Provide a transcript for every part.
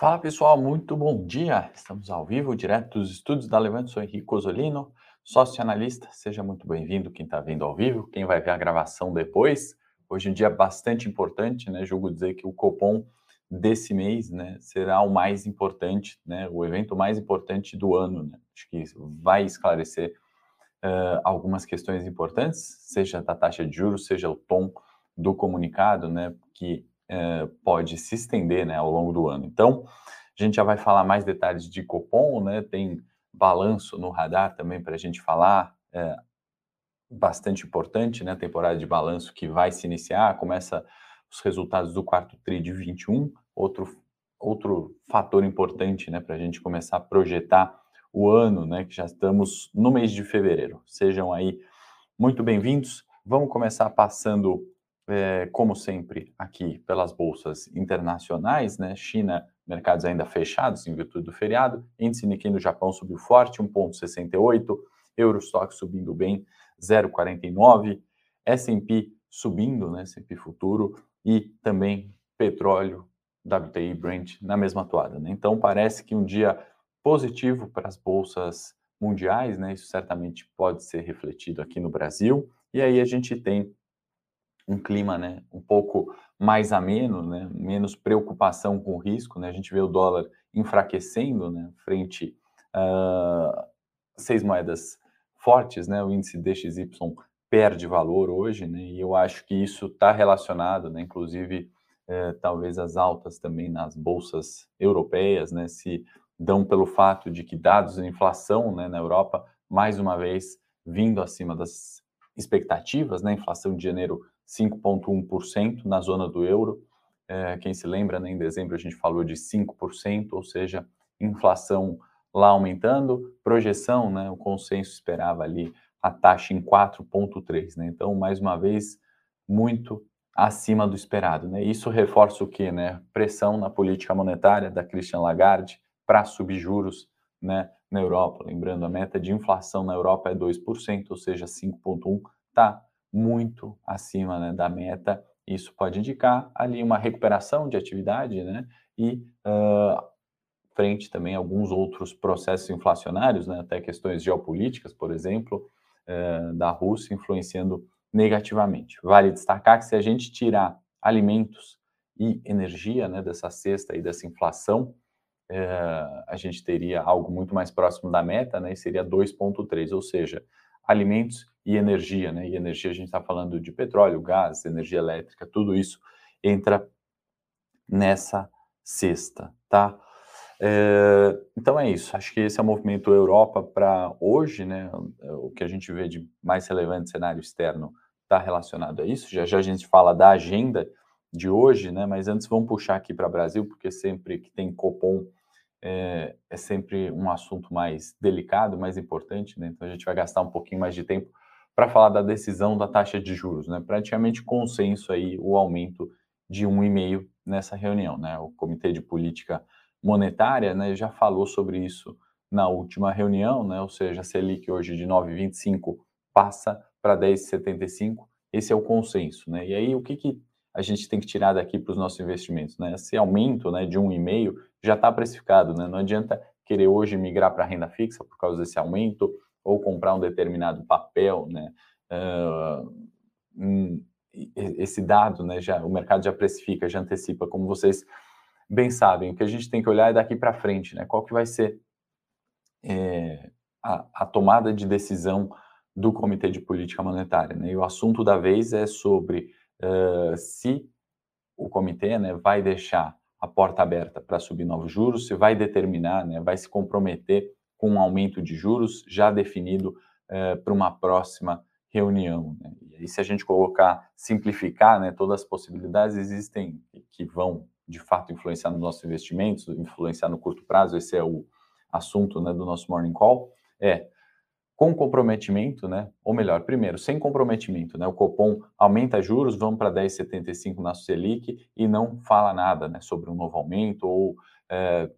Fala pessoal, muito bom dia. Estamos ao vivo, direto dos estúdios da Levante. Sou Henrique Osolino, sócio analista. Seja muito bem-vindo quem está vendo ao vivo, quem vai ver a gravação depois. Hoje é um dia bastante importante, né? Julgo dizer que o Copom desse mês, né, será o mais importante, né? O evento mais importante do ano, né? Acho que vai esclarecer uh, algumas questões importantes, seja da taxa de juros, seja o tom do comunicado, né? Que é, pode se estender né, ao longo do ano. Então, a gente já vai falar mais detalhes de Copom, né? Tem balanço no radar também para a gente falar, é, bastante importante, né? Temporada de balanço que vai se iniciar, começa os resultados do quarto TRI de 21, outro, outro fator importante, né, para a gente começar a projetar o ano, né, que já estamos no mês de fevereiro. Sejam aí muito bem-vindos. Vamos começar passando é, como sempre, aqui pelas bolsas internacionais, né? China, mercados ainda fechados em virtude do feriado, índice Nikkei no Japão subiu forte, 1,68, Eurostock subindo bem, 0,49, S&P subindo, né? S&P futuro e também petróleo, WTI, Brent na mesma toada, né? Então parece que um dia positivo para as bolsas mundiais, né? Isso certamente pode ser refletido aqui no Brasil. E aí a gente tem um clima né, um pouco mais ameno, né, menos preocupação com o risco. Né, a gente vê o dólar enfraquecendo né, frente a seis moedas fortes, né, o índice DXY perde valor hoje, né, e eu acho que isso está relacionado, né, inclusive eh, talvez as altas também nas bolsas europeias, né, se dão pelo fato de que dados de inflação né, na Europa, mais uma vez, vindo acima das expectativas, né, inflação de janeiro 5,1% na zona do euro. É, quem se lembra, né, em dezembro a gente falou de 5%, ou seja, inflação lá aumentando, projeção, né, o consenso esperava ali a taxa em 4,3%. Né, então, mais uma vez, muito acima do esperado. Né? Isso reforça o que? Né? Pressão na política monetária da Christian Lagarde para subir juros né, na Europa. Lembrando, a meta de inflação na Europa é 2%, ou seja, 5,1% está muito acima né, da meta. Isso pode indicar ali uma recuperação de atividade, né? E uh, frente também a alguns outros processos inflacionários, né? Até questões geopolíticas, por exemplo, uh, da Rússia influenciando negativamente. Vale destacar que se a gente tirar alimentos e energia, né, dessa cesta e dessa inflação, uh, a gente teria algo muito mais próximo da meta, né? E seria 2,3, ou seja, alimentos e energia, né? E energia a gente está falando de petróleo, gás, energia elétrica, tudo isso entra nessa cesta, tá? É, então é isso. Acho que esse é o movimento Europa para hoje, né? O que a gente vê de mais relevante cenário externo está relacionado a isso. Já já a gente fala da agenda de hoje, né? Mas antes vamos puxar aqui para Brasil, porque sempre que tem Copom é, é, sempre um assunto mais delicado, mais importante, né? Então a gente vai gastar um pouquinho mais de tempo para falar da decisão da taxa de juros, né? Praticamente consenso aí o aumento de 1,5 nessa reunião, né? O Comitê de Política Monetária, né, já falou sobre isso na última reunião, né? Ou seja, a Selic hoje de 9,25 passa para 10,75. Esse é o consenso, né? E aí o que, que a gente tem que tirar daqui para os nossos investimentos, né? Esse aumento, né, de 1,5 já está precificado, né? Não adianta querer hoje migrar para renda fixa por causa desse aumento ou comprar um determinado papel, né? Uh, esse dado, né? Já o mercado já precifica, já antecipa, como vocês bem sabem. O que a gente tem que olhar é daqui para frente, né? Qual que vai ser é, a, a, tomada de decisão do Comitê de Política Monetária, né? E o assunto da vez é sobre uh, se o comitê, né, vai deixar a porta aberta para subir novos juros, se vai determinar, né, vai se comprometer com um aumento de juros já definido eh, para uma próxima reunião. Né? E aí, se a gente colocar, simplificar né, todas as possibilidades, existem que vão, de fato, influenciar nos nossos investimentos, influenciar no curto prazo, esse é o assunto né, do nosso Morning Call, é com comprometimento, né? Ou melhor, primeiro, sem comprometimento, né? O Copom aumenta juros, vamos para 10,75 na Selic e não fala nada, né? Sobre um novo aumento ou é,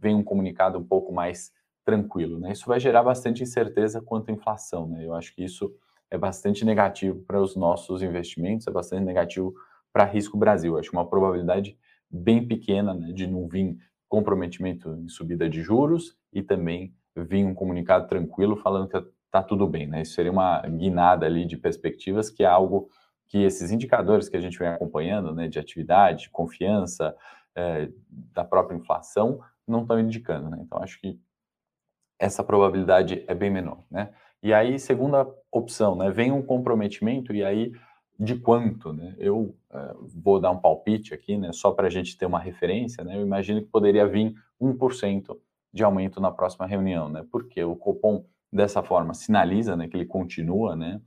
vem um comunicado um pouco mais tranquilo, né? Isso vai gerar bastante incerteza quanto à inflação, né? Eu acho que isso é bastante negativo para os nossos investimentos, é bastante negativo para risco Brasil. Eu acho uma probabilidade bem pequena, né, de não vir comprometimento em subida de juros e também vir um comunicado tranquilo falando que está tudo bem, né? Isso seria uma guinada ali de perspectivas, que é algo que esses indicadores que a gente vem acompanhando, né, de atividade, confiança, é, da própria inflação, não estão indicando, né? Então, acho que essa probabilidade é bem menor, né? E aí, segunda opção, né? Vem um comprometimento e aí de quanto, né? Eu uh, vou dar um palpite aqui, né? Só para a gente ter uma referência, né? Eu imagino que poderia vir 1% de aumento na próxima reunião, né? Porque o Copom dessa forma sinaliza, né? Que ele continua, né?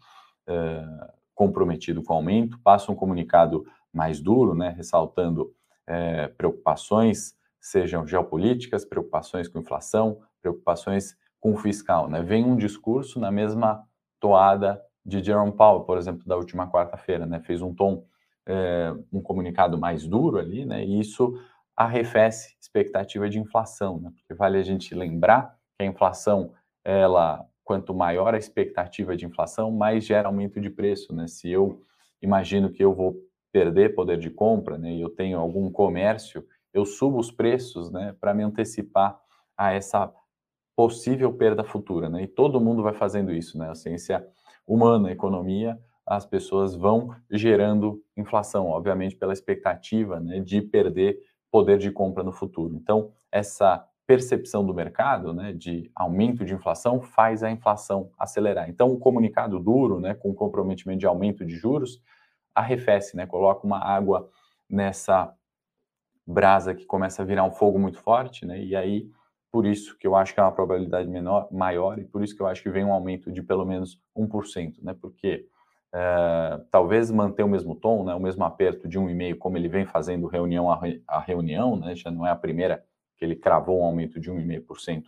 Uh, comprometido com o aumento, passa um comunicado mais duro, né? Ressaltando uh, preocupações, sejam geopolíticas, preocupações com inflação, preocupações com o fiscal, né? Vem um discurso na mesma toada de Jerome Powell, por exemplo, da última quarta-feira, né? Fez um tom, é, um comunicado mais duro ali, né? E isso arrefece expectativa de inflação, né? Porque vale a gente lembrar que a inflação, ela, quanto maior a expectativa de inflação, mais gera aumento de preço, né? Se eu imagino que eu vou perder poder de compra, né? E eu tenho algum comércio, eu subo os preços, né? Para me antecipar a essa possível perda futura, né? E todo mundo vai fazendo isso, né? A ciência humana, a economia, as pessoas vão gerando inflação, obviamente pela expectativa, né, de perder poder de compra no futuro. Então, essa percepção do mercado, né, de aumento de inflação faz a inflação acelerar. Então, o comunicado duro, né, com comprometimento de aumento de juros, arrefece, né, coloca uma água nessa brasa que começa a virar um fogo muito forte, né, e aí por isso que eu acho que é uma probabilidade menor, maior e por isso que eu acho que vem um aumento de pelo menos 1%, né? Porque é, talvez manter o mesmo tom, né, o mesmo aperto de 1,5%, como ele vem fazendo reunião a, a reunião, né, já não é a primeira que ele cravou um aumento de 1,5%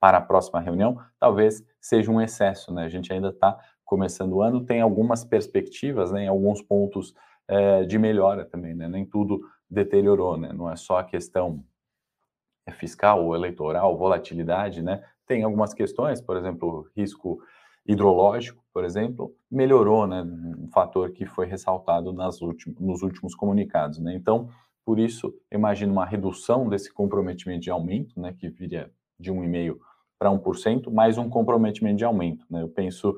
para a próxima reunião, talvez seja um excesso. Né? A gente ainda está começando o ano, tem algumas perspectivas, né, em alguns pontos é, de melhora também, né? nem tudo deteriorou, né? não é só a questão fiscal ou eleitoral, volatilidade, né? Tem algumas questões, por exemplo, risco hidrológico, por exemplo, melhorou, né? Um fator que foi ressaltado nas últimos, nos últimos comunicados, né? Então, por isso, imagino uma redução desse comprometimento de aumento, né? Que viria de 1,5% para 1%, mais um comprometimento de aumento, né? Eu penso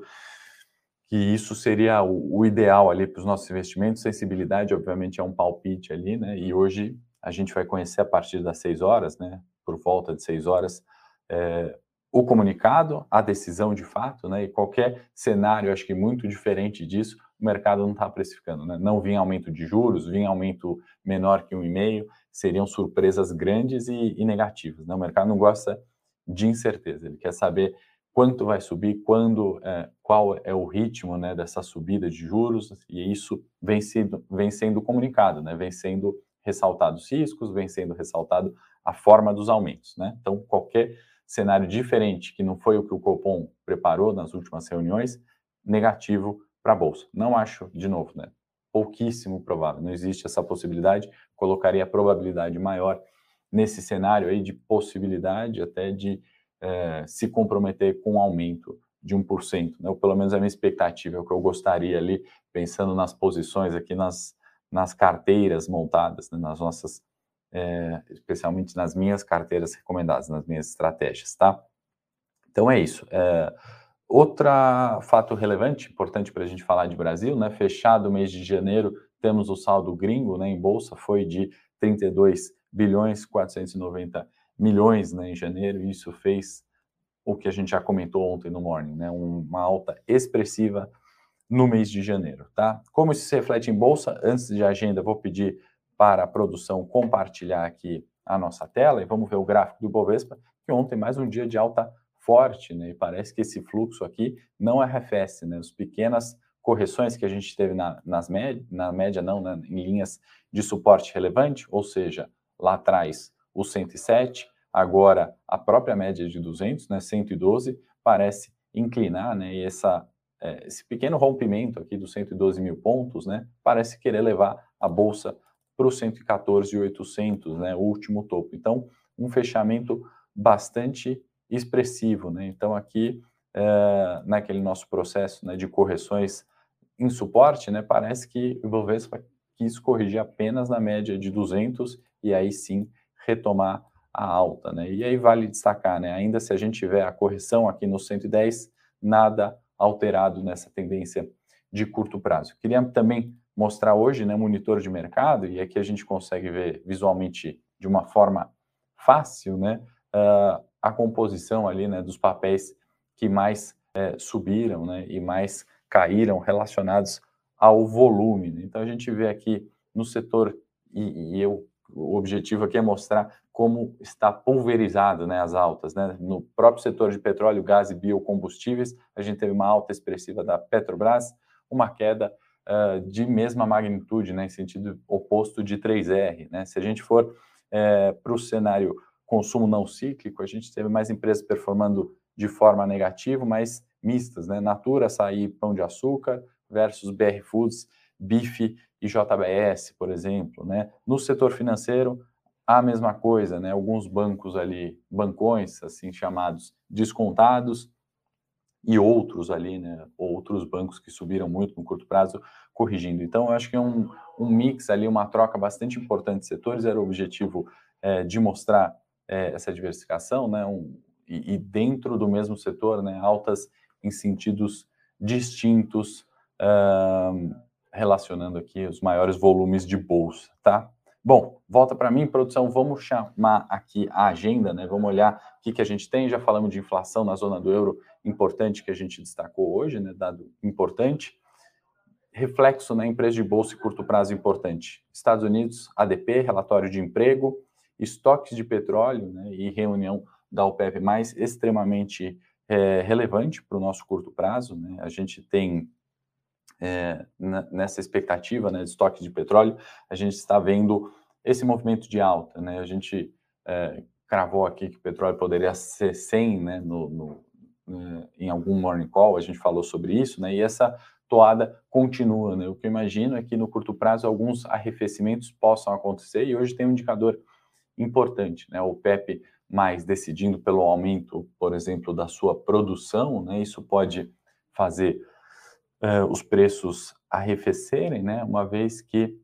que isso seria o, o ideal ali para os nossos investimentos. Sensibilidade, obviamente, é um palpite ali, né? E hoje a gente vai conhecer a partir das 6 horas, né, por volta de 6 horas, é, o comunicado, a decisão de fato, né, e qualquer cenário, acho que muito diferente disso, o mercado não está precificando, né? Não vinha aumento de juros, vinha aumento menor que um e meio, seriam surpresas grandes e, e negativas, né? O mercado não gosta de incerteza, ele quer saber quanto vai subir, quando, é, qual é o ritmo né, dessa subida de juros, e isso vem sendo, vem sendo comunicado, né, vem sendo ressaltado os riscos, vem sendo ressaltado a forma dos aumentos. Né? Então, qualquer cenário diferente, que não foi o que o Copom preparou nas últimas reuniões, negativo para a Bolsa. Não acho, de novo, né? pouquíssimo provável, não existe essa possibilidade, colocaria a probabilidade maior nesse cenário aí de possibilidade até de é, se comprometer com um aumento de 1%, né? ou pelo menos a minha expectativa, é o que eu gostaria ali, pensando nas posições aqui, nas, nas carteiras montadas, né, nas nossas, é, especialmente nas minhas carteiras recomendadas, nas minhas estratégias, tá? Então é isso. É, outro fato relevante, importante para a gente falar de Brasil, né? Fechado o mês de janeiro, temos o saldo gringo, né? Em bolsa foi de 32 bilhões 490 milhões, né? Em janeiro, e isso fez o que a gente já comentou ontem no morning, né? Uma alta expressiva no mês de janeiro, tá? Como isso se reflete em bolsa? Antes de agenda, vou pedir para a produção compartilhar aqui a nossa tela e vamos ver o gráfico do Bovespa, que ontem mais um dia de alta forte, né? E parece que esse fluxo aqui não arrefece, né? As pequenas correções que a gente teve na, nas média, na média não, né? em linhas de suporte relevante, ou seja, lá atrás o 107, agora a própria média de 200, né? 112, parece inclinar, né? E essa é, esse pequeno rompimento aqui dos 112 mil pontos, né, parece querer levar a bolsa para os 114,800, né, o último topo. Então, um fechamento bastante expressivo, né? Então, aqui, é, naquele nosso processo né, de correções em suporte, né, parece que o Ibovespa quis corrigir apenas na média de 200 e aí sim retomar a alta, né? E aí vale destacar, né? Ainda se a gente tiver a correção aqui no 110, nada alterado nessa tendência de curto prazo. Queria também mostrar hoje, né, monitor de mercado, e aqui a gente consegue ver visualmente de uma forma fácil, né, uh, a composição ali, né, dos papéis que mais é, subiram, né, e mais caíram relacionados ao volume. Né? Então a gente vê aqui no setor e, e eu, o objetivo aqui é mostrar como está pulverizado né, as altas. Né? No próprio setor de petróleo, gás e biocombustíveis, a gente teve uma alta expressiva da Petrobras, uma queda uh, de mesma magnitude, né, em sentido oposto de 3R. Né? Se a gente for é, para o cenário consumo não cíclico, a gente teve mais empresas performando de forma negativa, mas mistas, né? Natura, açaí, pão de açúcar versus BR Foods, bife e JBS, por exemplo, né? No setor financeiro, a mesma coisa, né? Alguns bancos ali, bancões, assim chamados, descontados, e outros ali, né? Outros bancos que subiram muito no curto prazo, corrigindo. Então, eu acho que é um, um mix ali, uma troca bastante importante de setores, era o objetivo é, de mostrar é, essa diversificação, né? Um, e, e, dentro do mesmo setor, né? Altas em sentidos distintos, relacionando aqui os maiores volumes de bolsa, tá? Bom, volta para mim, produção, vamos chamar aqui a agenda, né? Vamos olhar o que, que a gente tem. Já falamos de inflação na zona do euro, importante que a gente destacou hoje, né? Dado importante. Reflexo na empresa de bolsa e curto prazo importante. Estados Unidos, ADP, relatório de emprego, estoques de petróleo né? e reunião da OPEP mais extremamente é, relevante para o nosso curto prazo. Né? A gente tem é, nessa expectativa né, de estoque de petróleo, a gente está vendo esse movimento de alta. Né? A gente é, cravou aqui que o petróleo poderia ser 100 né, no, no, né, em algum morning call, a gente falou sobre isso, né, e essa toada continua. Né? O que eu imagino é que no curto prazo alguns arrefecimentos possam acontecer, e hoje tem um indicador importante. Né? O PEP mais decidindo pelo aumento, por exemplo, da sua produção, né, isso pode fazer uh, os preços arrefecerem, né, uma vez que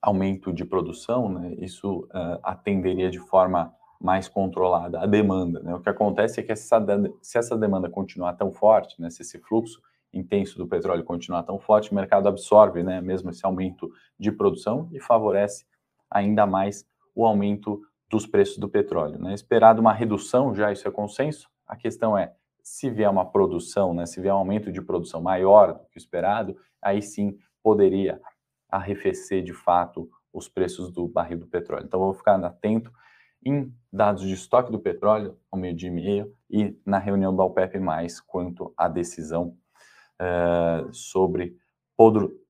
aumento de produção, né, isso uh, atenderia de forma mais controlada a demanda. Né? O que acontece é que essa, se essa demanda continuar tão forte, né, se esse fluxo intenso do petróleo continuar tão forte, o mercado absorve né, mesmo esse aumento de produção e favorece ainda mais o aumento dos preços do petróleo. Né? Esperado uma redução, já isso é consenso. A questão é, se vier uma produção, né, se vier um aumento de produção maior do que o esperado, aí sim poderia arrefecer de fato os preços do barril do petróleo. Então, vou ficar atento em dados de estoque do petróleo ao meio-dia e meio e na reunião da OPEP+, quanto à decisão uh, sobre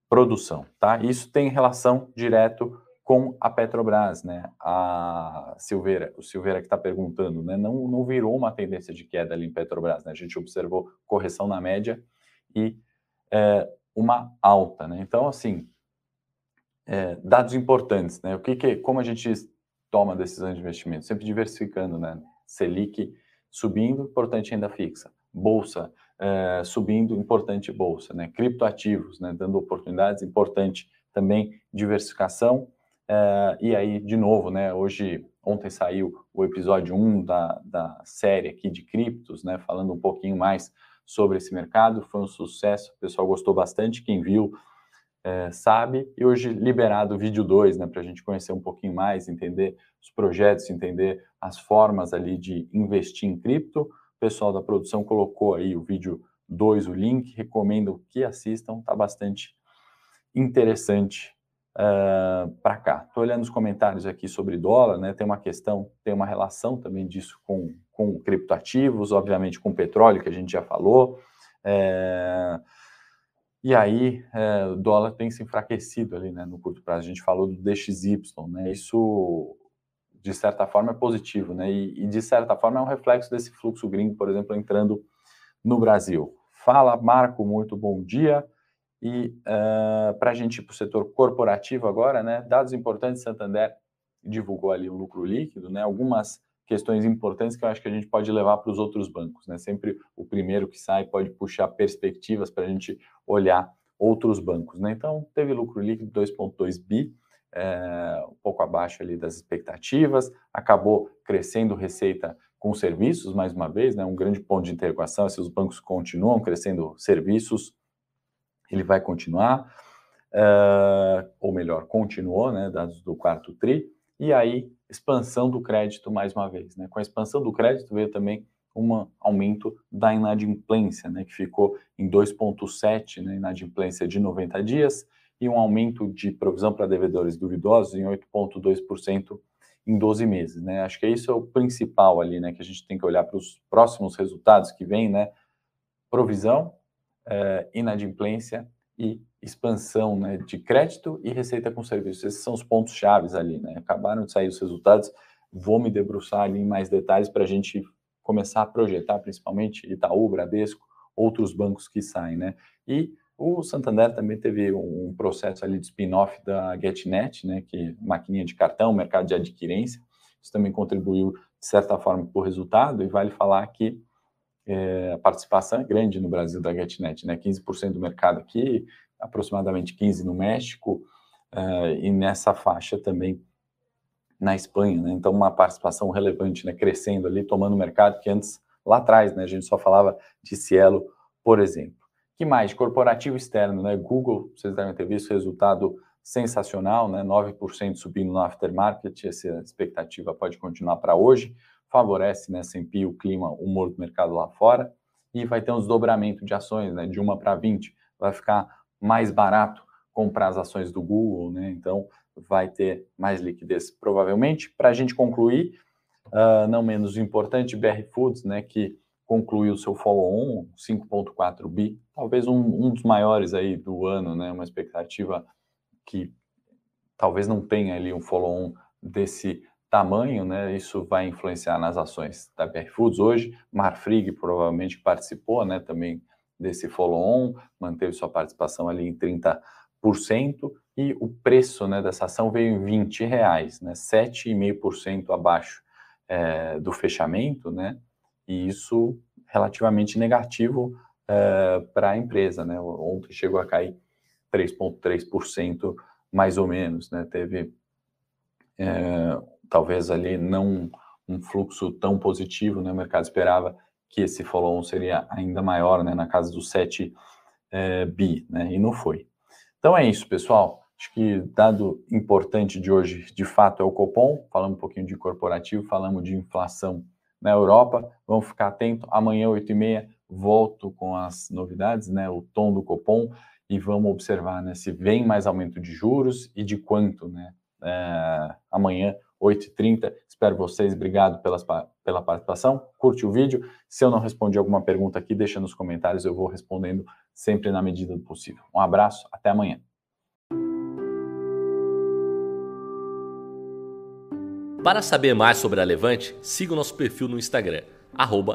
produção. Tá? Isso tem relação direto com a Petrobras, né? A Silveira, o Silveira que está perguntando, né? Não, não virou uma tendência de queda ali em Petrobras, né? A gente observou correção na média e é, uma alta, né? Então, assim, é, dados importantes, né? O que, que, como a gente toma decisões de investimento? Sempre diversificando, né? Selic subindo, importante renda fixa. Bolsa é, subindo, importante bolsa, né? Criptoativos, né? Dando oportunidades, importante também diversificação Uh, e aí, de novo, né, hoje, ontem saiu o episódio 1 da, da série aqui de criptos, né, falando um pouquinho mais sobre esse mercado, foi um sucesso, o pessoal gostou bastante, quem viu é, sabe, e hoje liberado o vídeo 2, né, para a gente conhecer um pouquinho mais, entender os projetos, entender as formas ali de investir em cripto, o pessoal da produção colocou aí o vídeo 2, o link, recomendo que assistam, tá bastante interessante uh, ah, para cá. Estou olhando os comentários aqui sobre dólar, né? Tem uma questão, tem uma relação também disso com, com criptoativos, obviamente com petróleo, que a gente já falou. É, e aí, é, o dólar tem se enfraquecido ali, né, no curto prazo. A gente falou do DXY, né? Isso, de certa forma, é positivo, né? E, e de certa forma é um reflexo desse fluxo gringo, por exemplo, entrando no Brasil. Fala, Marco, muito bom dia. E uh, para a gente ir para o setor corporativo agora, né, dados importantes, Santander divulgou ali o um lucro líquido, né, algumas questões importantes que eu acho que a gente pode levar para os outros bancos. Né? Sempre o primeiro que sai pode puxar perspectivas para a gente olhar outros bancos. Né? Então, teve lucro líquido 2,2 bi, é, um pouco abaixo ali das expectativas, acabou crescendo receita com serviços, mais uma vez, né, um grande ponto de interrogação, se os bancos continuam crescendo serviços, ele vai continuar, uh, ou melhor, continuou, né, dados do quarto TRI, e aí expansão do crédito mais uma vez. Né? Com a expansão do crédito veio também um aumento da inadimplência, né, que ficou em 2,7, né, inadimplência de 90 dias, e um aumento de provisão para devedores duvidosos em 8,2% em 12 meses. Né? Acho que isso é o principal ali, né, que a gente tem que olhar para os próximos resultados que vêm, né? Provisão, eh, inadimplência e expansão né, de crédito e receita com serviços. Esses são os pontos chaves ali, né? Acabaram de sair os resultados, vou me debruçar ali em mais detalhes para a gente começar a projetar, principalmente Itaú, Bradesco, outros bancos que saem, né? E o Santander também teve um processo ali de spin-off da GetNet, né, que é maquininha de cartão, mercado de adquirência. Isso também contribuiu, de certa forma, para o resultado, e vale falar que é, a participação é grande no Brasil da GetNet, né, 15% do mercado aqui, aproximadamente 15% no México, uh, e nessa faixa também na Espanha, né? Então, uma participação relevante, né? Crescendo ali, tomando o mercado que antes, lá atrás, né? A gente só falava de Cielo, por exemplo. que mais? Corporativo externo, né? Google, vocês devem ter visto resultado sensacional, né? 9% subindo no aftermarket, essa expectativa pode continuar para hoje, favorece, né? S&P, o clima, o humor do mercado lá fora, e vai ter um desdobramento de ações, né? De uma para 20, vai ficar mais barato comprar as ações do Google, né? Então, vai ter mais liquidez, provavelmente. Para a gente concluir, uh, não menos importante, BR Foods, né, que concluiu o seu follow-on, 5.4 bi, talvez um, um, dos maiores aí do ano, né, uma expectativa que talvez não tenha ali um follow-on desse tamanho, né, isso vai influenciar nas ações da BR Foods hoje, Marfrig provavelmente participou, né, também desse follow-on, manteve sua participação ali em 30%, e o preço né, dessa ação veio em 20 reais, né, 7,5% abaixo é, do fechamento, né, e isso relativamente negativo é, para a empresa. Né, ontem chegou a cair 3,3% mais ou menos, né, teve é, talvez ali não um fluxo tão positivo, né, o mercado esperava que esse follow-on seria ainda maior, né, na casa dos 7 é, bi, né, e não foi. Então é isso, pessoal. Acho que dado importante de hoje, de fato, é o Copom. Falamos um pouquinho de corporativo, falamos de inflação na Europa. Vamos ficar atento. Amanhã, 8h30, volto com as novidades, né? O tom do Copom e vamos observar né, se vem mais aumento de juros e de quanto, né? É, amanhã, 8h30. Espero vocês. Obrigado pelas, pela participação. Curte o vídeo. Se eu não respondi alguma pergunta aqui, deixa nos comentários. Eu vou respondendo sempre na medida do possível. Um abraço. Até amanhã. Para saber mais sobre a Levante, siga o nosso perfil no Instagram,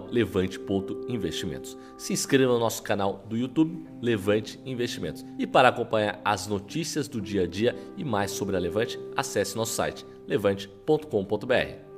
levante.investimentos. Se inscreva no nosso canal do YouTube, Levante Investimentos. E para acompanhar as notícias do dia a dia e mais sobre a Levante, acesse nosso site levante.com.br.